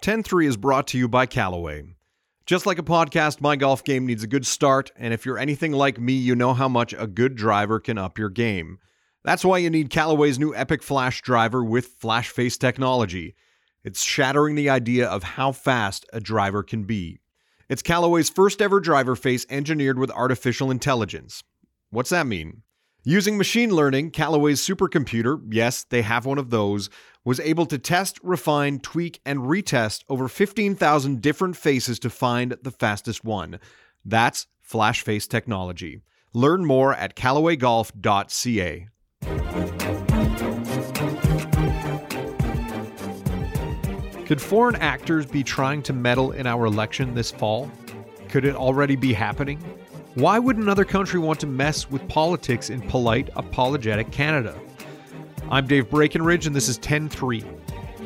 10-3 is brought to you by Callaway. Just like a podcast, my golf game needs a good start, and if you're anything like me, you know how much a good driver can up your game. That's why you need Callaway's new Epic Flash driver with flash face technology. It's shattering the idea of how fast a driver can be. It's Callaway's first ever driver face engineered with artificial intelligence. What's that mean? Using machine learning, Callaway's supercomputer, yes, they have one of those, was able to test, refine, tweak, and retest over 15,000 different faces to find the fastest one. That's flash face technology. Learn more at callawaygolf.ca. Could foreign actors be trying to meddle in our election this fall? Could it already be happening? Why would another country want to mess with politics in polite, apologetic Canada? I'm Dave Breakenridge, and this is 10 3.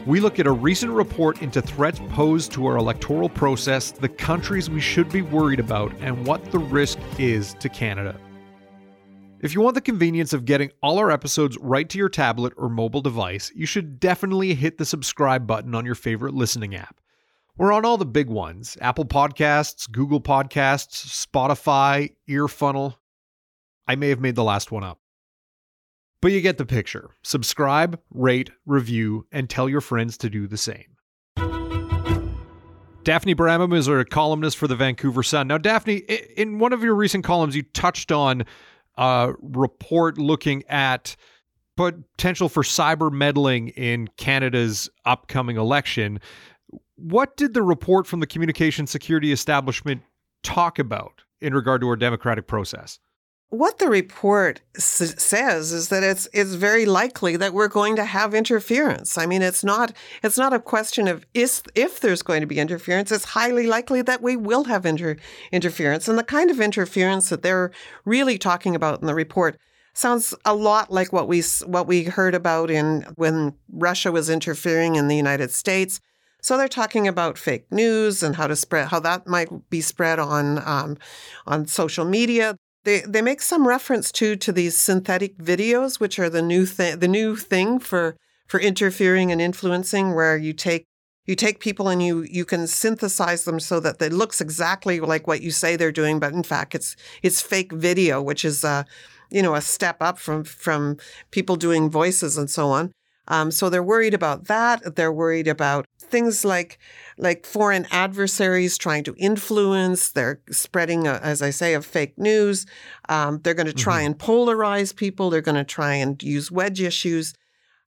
We look at a recent report into threats posed to our electoral process, the countries we should be worried about, and what the risk is to Canada. If you want the convenience of getting all our episodes right to your tablet or mobile device, you should definitely hit the subscribe button on your favorite listening app. We're on all the big ones Apple Podcasts, Google Podcasts, Spotify, Earfunnel. I may have made the last one up. But you get the picture. Subscribe, rate, review, and tell your friends to do the same. Daphne Bramham is a columnist for the Vancouver Sun. Now, Daphne, in one of your recent columns, you touched on a report looking at potential for cyber meddling in Canada's upcoming election. What did the report from the Communication Security Establishment talk about in regard to our democratic process? What the report s- says is that it's it's very likely that we're going to have interference. I mean, it's not it's not a question of is if there's going to be interference. It's highly likely that we will have inter- interference, and the kind of interference that they're really talking about in the report sounds a lot like what we what we heard about in when Russia was interfering in the United States. So they're talking about fake news and how to spread how that might be spread on um, on social media. They they make some reference to to these synthetic videos, which are the new thing the new thing for for interfering and influencing, where you take you take people and you you can synthesize them so that it looks exactly like what you say they're doing, but in fact it's it's fake video, which is a you know a step up from from people doing voices and so on. Um, so they're worried about that. They're worried about things like like foreign adversaries trying to influence. They're spreading, a, as I say, of fake news. Um, they're going to try mm-hmm. and polarize people. They're going to try and use wedge issues.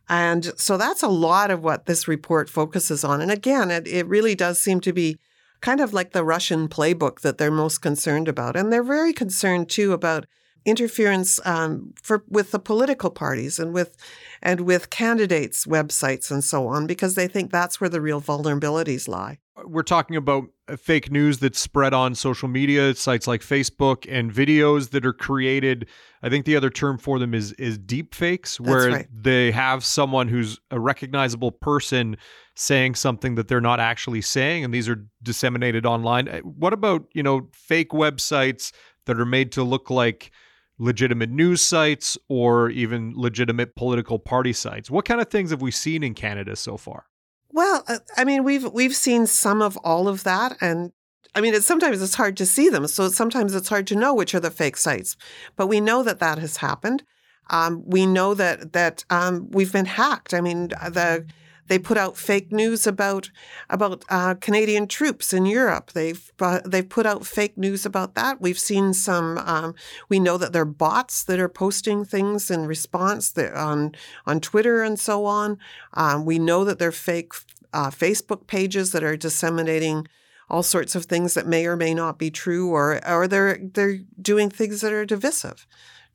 And so that's a lot of what this report focuses on. And again, it, it really does seem to be kind of like the Russian playbook that they're most concerned about. And they're very concerned too about interference um, for with the political parties and with and with candidates' websites and so on, because they think that's where the real vulnerabilities lie. We're talking about uh, fake news that's spread on social media sites like Facebook and videos that are created. I think the other term for them is is deep fakes, where right. they have someone who's a recognizable person saying something that they're not actually saying, and these are disseminated online. Uh, what about you know fake websites that are made to look like legitimate news sites or even legitimate political party sites. What kind of things have we seen in Canada so far? Well, uh, I mean, we've we've seen some of all of that, and I mean, it's, sometimes it's hard to see them. So sometimes it's hard to know which are the fake sites. But we know that that has happened. Um, we know that that um, we've been hacked. I mean, the they put out fake news about about uh, Canadian troops in Europe. They've uh, they've put out fake news about that. We've seen some. Um, we know that there are bots that are posting things in response on on Twitter and so on. Um, we know that there are fake uh, Facebook pages that are disseminating all sorts of things that may or may not be true, or or they're they're doing things that are divisive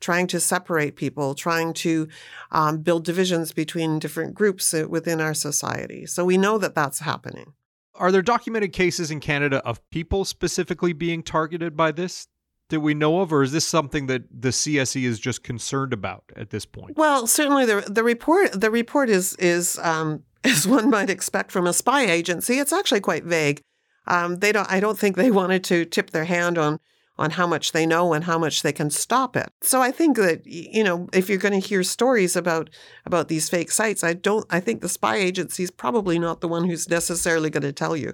trying to separate people, trying to um, build divisions between different groups uh, within our society. So we know that that's happening. Are there documented cases in Canada of people specifically being targeted by this that we know of, or is this something that the CSE is just concerned about at this point? Well, certainly the the report the report is is um, as one might expect from a spy agency. It's actually quite vague. Um, they don't. I don't think they wanted to tip their hand on on how much they know and how much they can stop it. So I think that you know if you're going to hear stories about about these fake sites, I don't I think the spy agency is probably not the one who's necessarily going to tell you.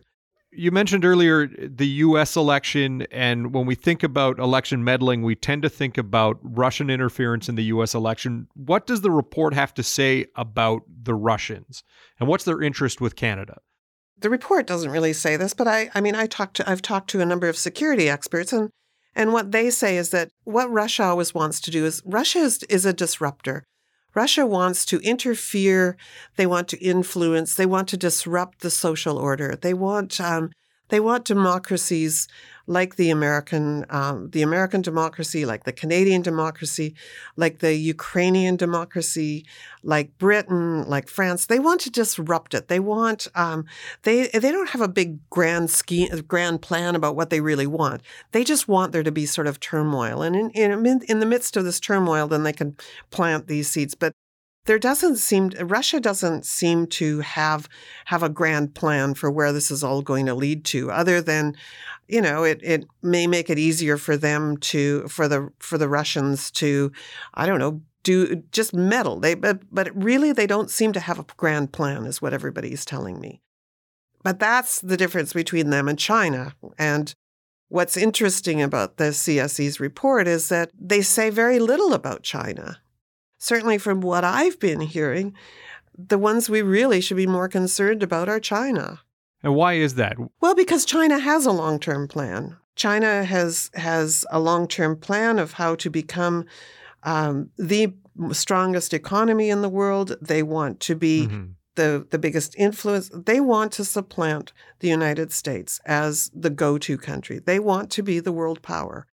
You mentioned earlier the US election and when we think about election meddling, we tend to think about Russian interference in the US election. What does the report have to say about the Russians and what's their interest with Canada? The report doesn't really say this, but I I mean I talked to I've talked to a number of security experts and and what they say is that what Russia always wants to do is Russia is, is a disruptor. Russia wants to interfere. They want to influence. They want to disrupt the social order. They want um, they want democracies like the American, um, the American democracy, like the Canadian democracy, like the Ukrainian democracy, like Britain, like France. They want to disrupt it. They want um, they they don't have a big grand scheme, grand plan about what they really want. They just want there to be sort of turmoil, and in in, in the midst of this turmoil, then they can plant these seeds. But there doesn't seem Russia doesn't seem to have have a grand plan for where this is all going to lead to other than you know it it may make it easier for them to for the for the Russians to I don't know do just meddle. They but but really they don't seem to have a grand plan is what everybody's telling me. But that's the difference between them and China. And what's interesting about the CSE's report is that they say very little about China certainly from what I've been hearing, the ones we really should be more concerned about are China. And why is that? Well, because China has a long-term plan. China has has a long-term plan of how to become um, the strongest economy in the world. They want to be mm-hmm. the the biggest influence. They want to supplant the United States as the go-to country. They want to be the world power.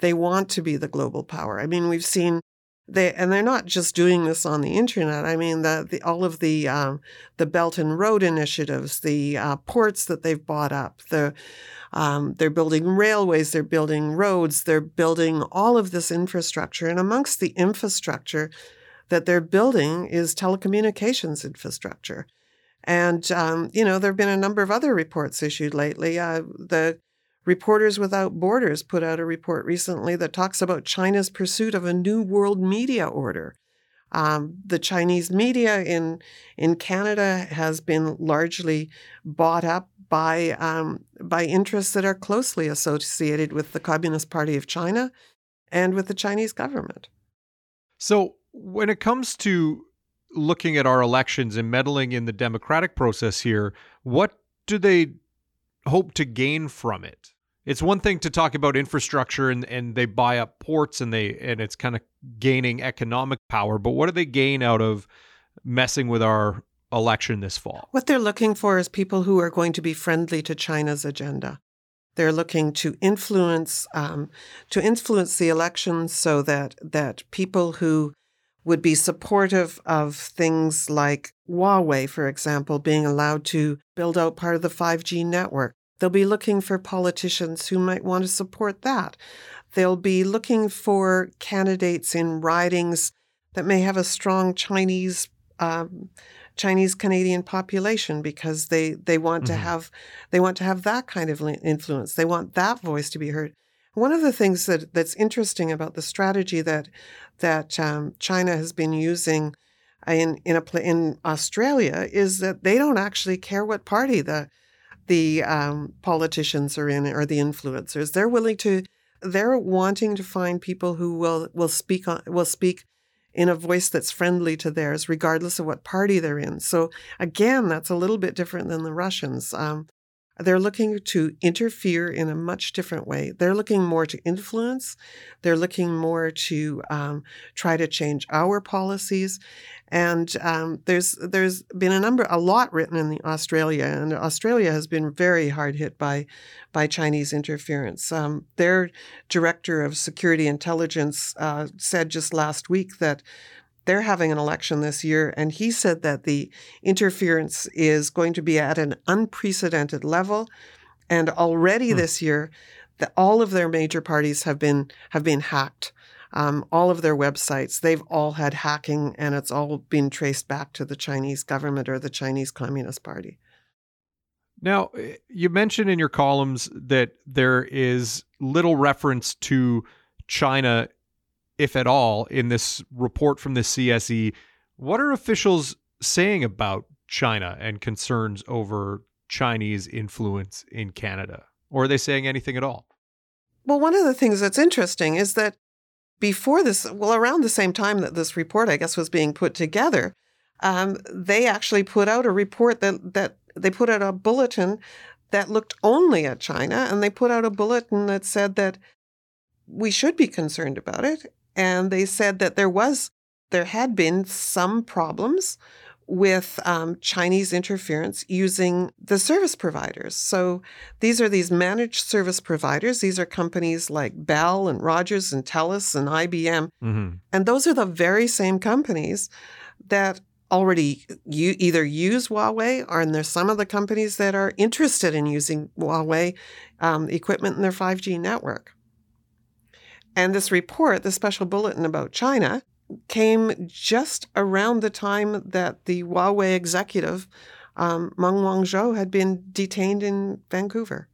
They want to be the global power. I mean, we've seen they and they're not just doing this on the internet. I mean, the, the all of the um, the Belt and Road initiatives, the uh, ports that they've bought up, the um, they're building railways, they're building roads, they're building all of this infrastructure. And amongst the infrastructure that they're building is telecommunications infrastructure. And um, you know, there have been a number of other reports issued lately. Uh, the Reporters Without Borders put out a report recently that talks about China's pursuit of a new world media order. Um, the Chinese media in in Canada has been largely bought up by um, by interests that are closely associated with the Communist Party of China and with the Chinese government. So, when it comes to looking at our elections and meddling in the democratic process here, what do they hope to gain from it? It's one thing to talk about infrastructure and, and they buy up ports and they and it's kind of gaining economic power but what do they gain out of messing with our election this fall? What they're looking for is people who are going to be friendly to china's agenda. They're looking to influence um, to influence the election so that that people who would be supportive of things like Huawei, for example, being allowed to build out part of the 5G network, They'll be looking for politicians who might want to support that. They'll be looking for candidates in ridings that may have a strong Chinese um, Chinese Canadian population because they they want mm-hmm. to have they want to have that kind of influence. They want that voice to be heard. One of the things that that's interesting about the strategy that that um, China has been using in in a in Australia is that they don't actually care what party the the um, politicians are in or the influencers. They're willing to, they're wanting to find people who will will speak on, will speak in a voice that's friendly to theirs, regardless of what party they're in. So again, that's a little bit different than the Russians. Um, they're looking to interfere in a much different way. They're looking more to influence. They're looking more to um, try to change our policies. And um, there's there's been a number, a lot written in Australia, and Australia has been very hard hit by by Chinese interference. Um, their director of security intelligence uh, said just last week that they're having an election this year, and he said that the interference is going to be at an unprecedented level. And already hmm. this year, the, all of their major parties have been have been hacked. Um, all of their websites, they've all had hacking, and it's all been traced back to the Chinese government or the Chinese Communist Party. Now, eh, you mentioned in your columns that there is little reference to China, if at all, in this report from the CSE. What are officials saying about China and concerns over Chinese influence in Canada? Or are they saying anything at all? Well, one of the things that's interesting is that before this, well, around the same time that this report, I guess, was being put together, um, they actually put out a report that that they put out a bulletin that looked only at China, and they put out a bulletin that said that we should be concerned about it, and they said that there was there had been some problems with um, Chinese interference using the service providers. So these are these managed service providers. These are companies like Bell and Rogers and TELUS and IBM. Mm-hmm. And those are the very same companies that already you either use Huawei or and there's some of the companies that are interested in using Huawei um, equipment in their 5G network. And this report, the special bulletin about China, came just around the time that the Huawei executive, um, Meng Wanzhou, had been detained in Vancouver.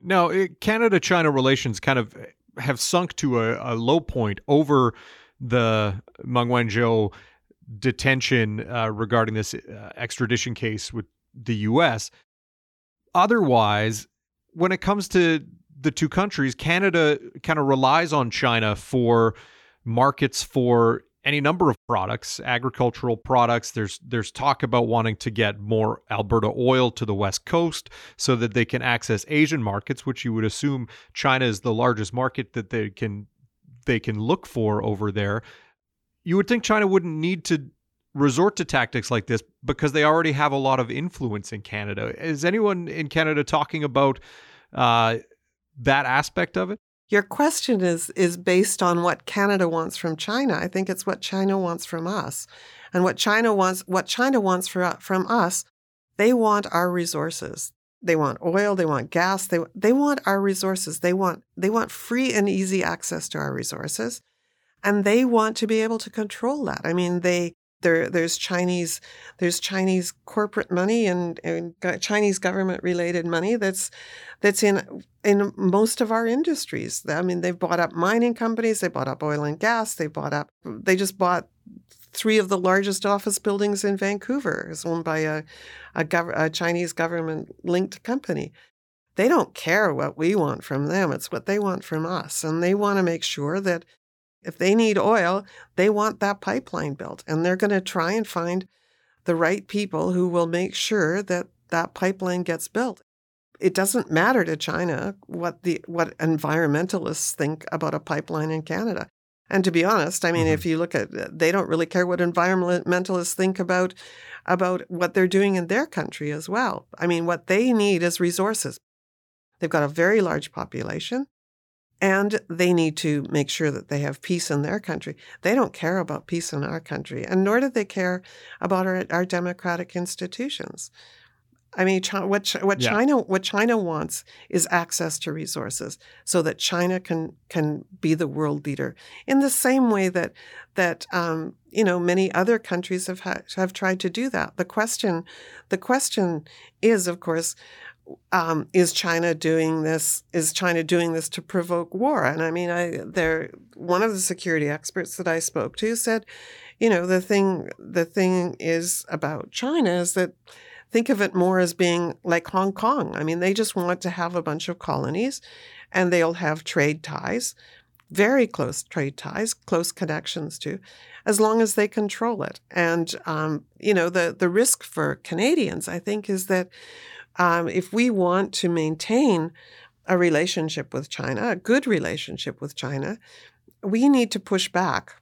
Now, Canada China relations kind of have sunk to a, a low point over the Meng Wanzhou detention uh, regarding this uh, extradition case with the U.S. Otherwise, when it comes to the two countries, Canada kind of relies on China for markets for any number of products, agricultural products. There's there's talk about wanting to get more Alberta oil to the west coast so that they can access Asian markets, which you would assume China is the largest market that they can they can look for over there you would think China wouldn't need to resort to tactics like this because they already have a lot of influence in Canada. Is anyone in Canada talking about uh, that aspect of it? Your question is is based on what Canada wants from China. I think it's what China wants from us, and what China wants what China wants for, from us. They want our resources. They want oil. They want gas. They they want our resources. They want they want free and easy access to our resources and they want to be able to control that. I mean, they there there's Chinese there's Chinese corporate money and, and Chinese government related money that's that's in in most of our industries. I mean, they've bought up mining companies, they bought up oil and gas, they bought up they just bought three of the largest office buildings in Vancouver is owned by a a, gov- a Chinese government linked company. They don't care what we want from them; it's what they want from us, and they want to make sure that if they need oil, they want that pipeline built, and they're going to try and find the right people who will make sure that that pipeline gets built. It doesn't matter to China what the what environmentalists think about a pipeline in Canada. And to be honest, I mean, mm-hmm. if you look at, they don't really care what environmentalists think about about what they're doing in their country as well. I mean, what they need is resources. They've got a very large population and they need to make sure that they have peace in their country. They don't care about peace in our country, and nor do they care about our, our democratic institutions. I mean, what what yeah. China what China wants is access to resources, so that China can can be the world leader in the same way that that um, you know many other countries have ha- have tried to do that. The question the question is, of course, um, is China doing this? Is China doing this to provoke war? And I mean, I there one of the security experts that I spoke to said, you know, the thing the thing is about China is that think of it more as being like Hong Kong. I mean, they just want to have a bunch of colonies, and they'll have trade ties, very close trade ties, close connections to, as long as they control it. And um, you know, the the risk for Canadians, I think, is that um, if we want to maintain a relationship with China, a good relationship with China, we need to push back.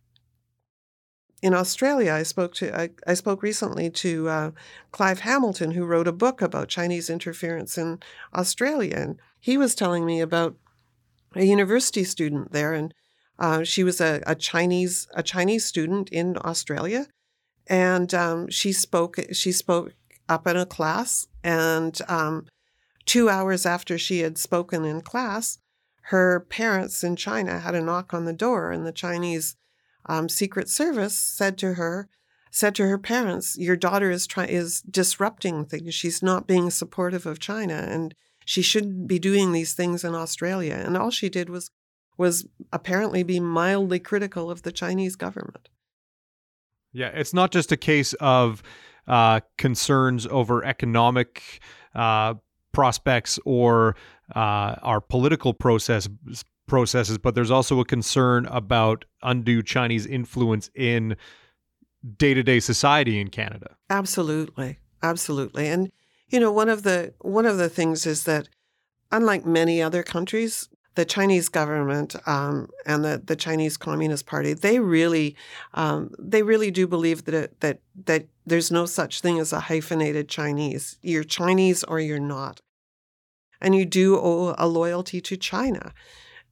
In Australia, I spoke to I, I spoke recently to uh, Clive Hamilton, who wrote a book about Chinese interference in Australia, and he was telling me about a university student there, and uh, she was a, a, Chinese a Chinese student in Australia, and um, she spoke she spoke up in a class. And um, two hours after she had spoken in class, her parents in China had a knock on the door, and the Chinese um, Secret Service said to her, said to her parents, "Your daughter is try- is disrupting things. She's not being supportive of China, and she shouldn't be doing these things in Australia." And all she did was was apparently be mildly critical of the Chinese government. Yeah, it's not just a case of uh, concerns over economic uh, prospects or uh, our political process processes, but there's also a concern about undue Chinese influence in day to day society in Canada. Absolutely, absolutely, and you know one of the one of the things is that unlike many other countries, the Chinese government um, and the, the Chinese Communist Party they really um, they really do believe that it, that that there's no such thing as a hyphenated Chinese. You're Chinese or you're not, and you do owe a loyalty to China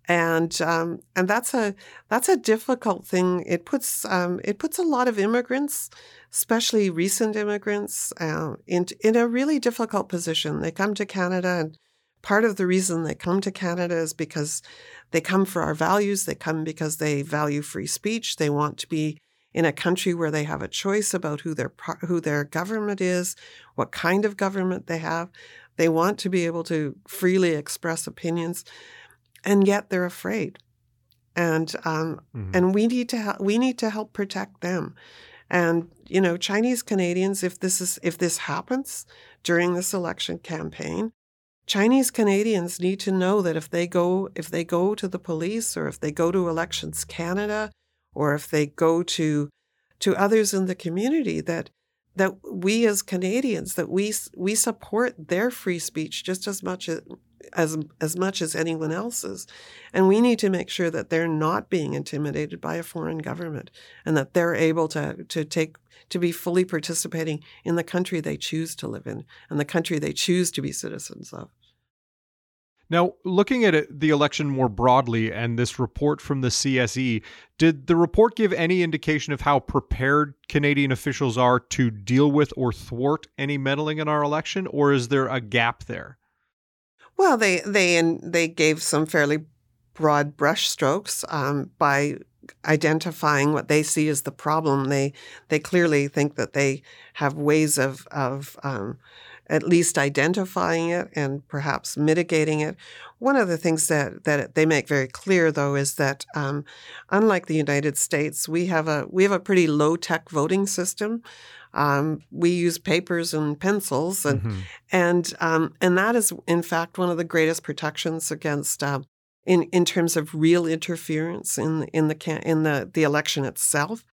and um, and that's a that's a difficult thing. It puts um, it puts a lot of immigrants, especially recent immigrants, uh, in in a really difficult position. They come to Canada, and part of the reason they come to Canada is because they come for our values. They come because they value free speech. They want to be in a country where they have a choice about who their who their government is, what kind of government they have. They want to be able to freely express opinions and yet they're afraid. And um, mm-hmm. and we need to help, we need to help protect them. And you know, Chinese Canadians, if this is if this happens during this election campaign, Chinese Canadians need to know that if they go if they go to the police or if they go to Elections Canada or if they go to to others in the community that that we as Canadians that we we support their free speech just as much as as as much as anyone else's. And we need to make sure that they're not being intimidated by a foreign government and that they're able to to take to be fully participating in the country they choose to live in and the country they choose to be citizens of now, looking at it, the election more broadly and this report from the CSE, did the report give any indication of how prepared Canadian officials are to deal with or thwart any meddling in our election, or is there a gap there? Well, they they and they gave some fairly broad brushstrokes um, by identifying what they see as the problem. They they clearly think that they have ways of of um, at least identifying it and perhaps mitigating it. One of the things that, that they make very clear, though, is that um, unlike the United States, we have a we have a pretty low tech voting system. Um, we use papers and pencils, and mm-hmm. and um, and that is in fact one of the greatest protections against. Uh, in, in terms of real interference in in the in the, the election itself,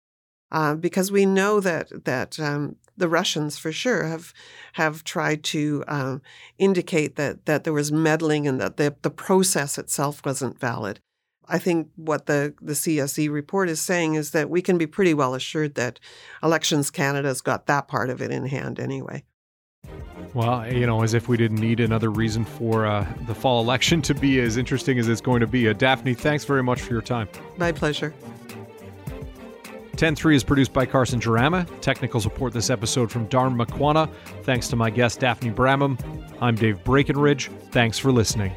uh, because we know that that um, the Russians for sure have have tried to um, indicate that that there was meddling and that the, the process itself wasn't valid. I think what the, the CSE report is saying is that we can be pretty well assured that Elections Canada's got that part of it in hand anyway. Well, you know, as if we didn't need another reason for uh, the fall election to be as interesting as it's going to be. Uh, Daphne, thanks very much for your time. My pleasure. 10.3 is produced by Carson Jerema. Technical support this episode from Darn McQuana. Thanks to my guest, Daphne Bramham. I'm Dave Breakenridge. Thanks for listening.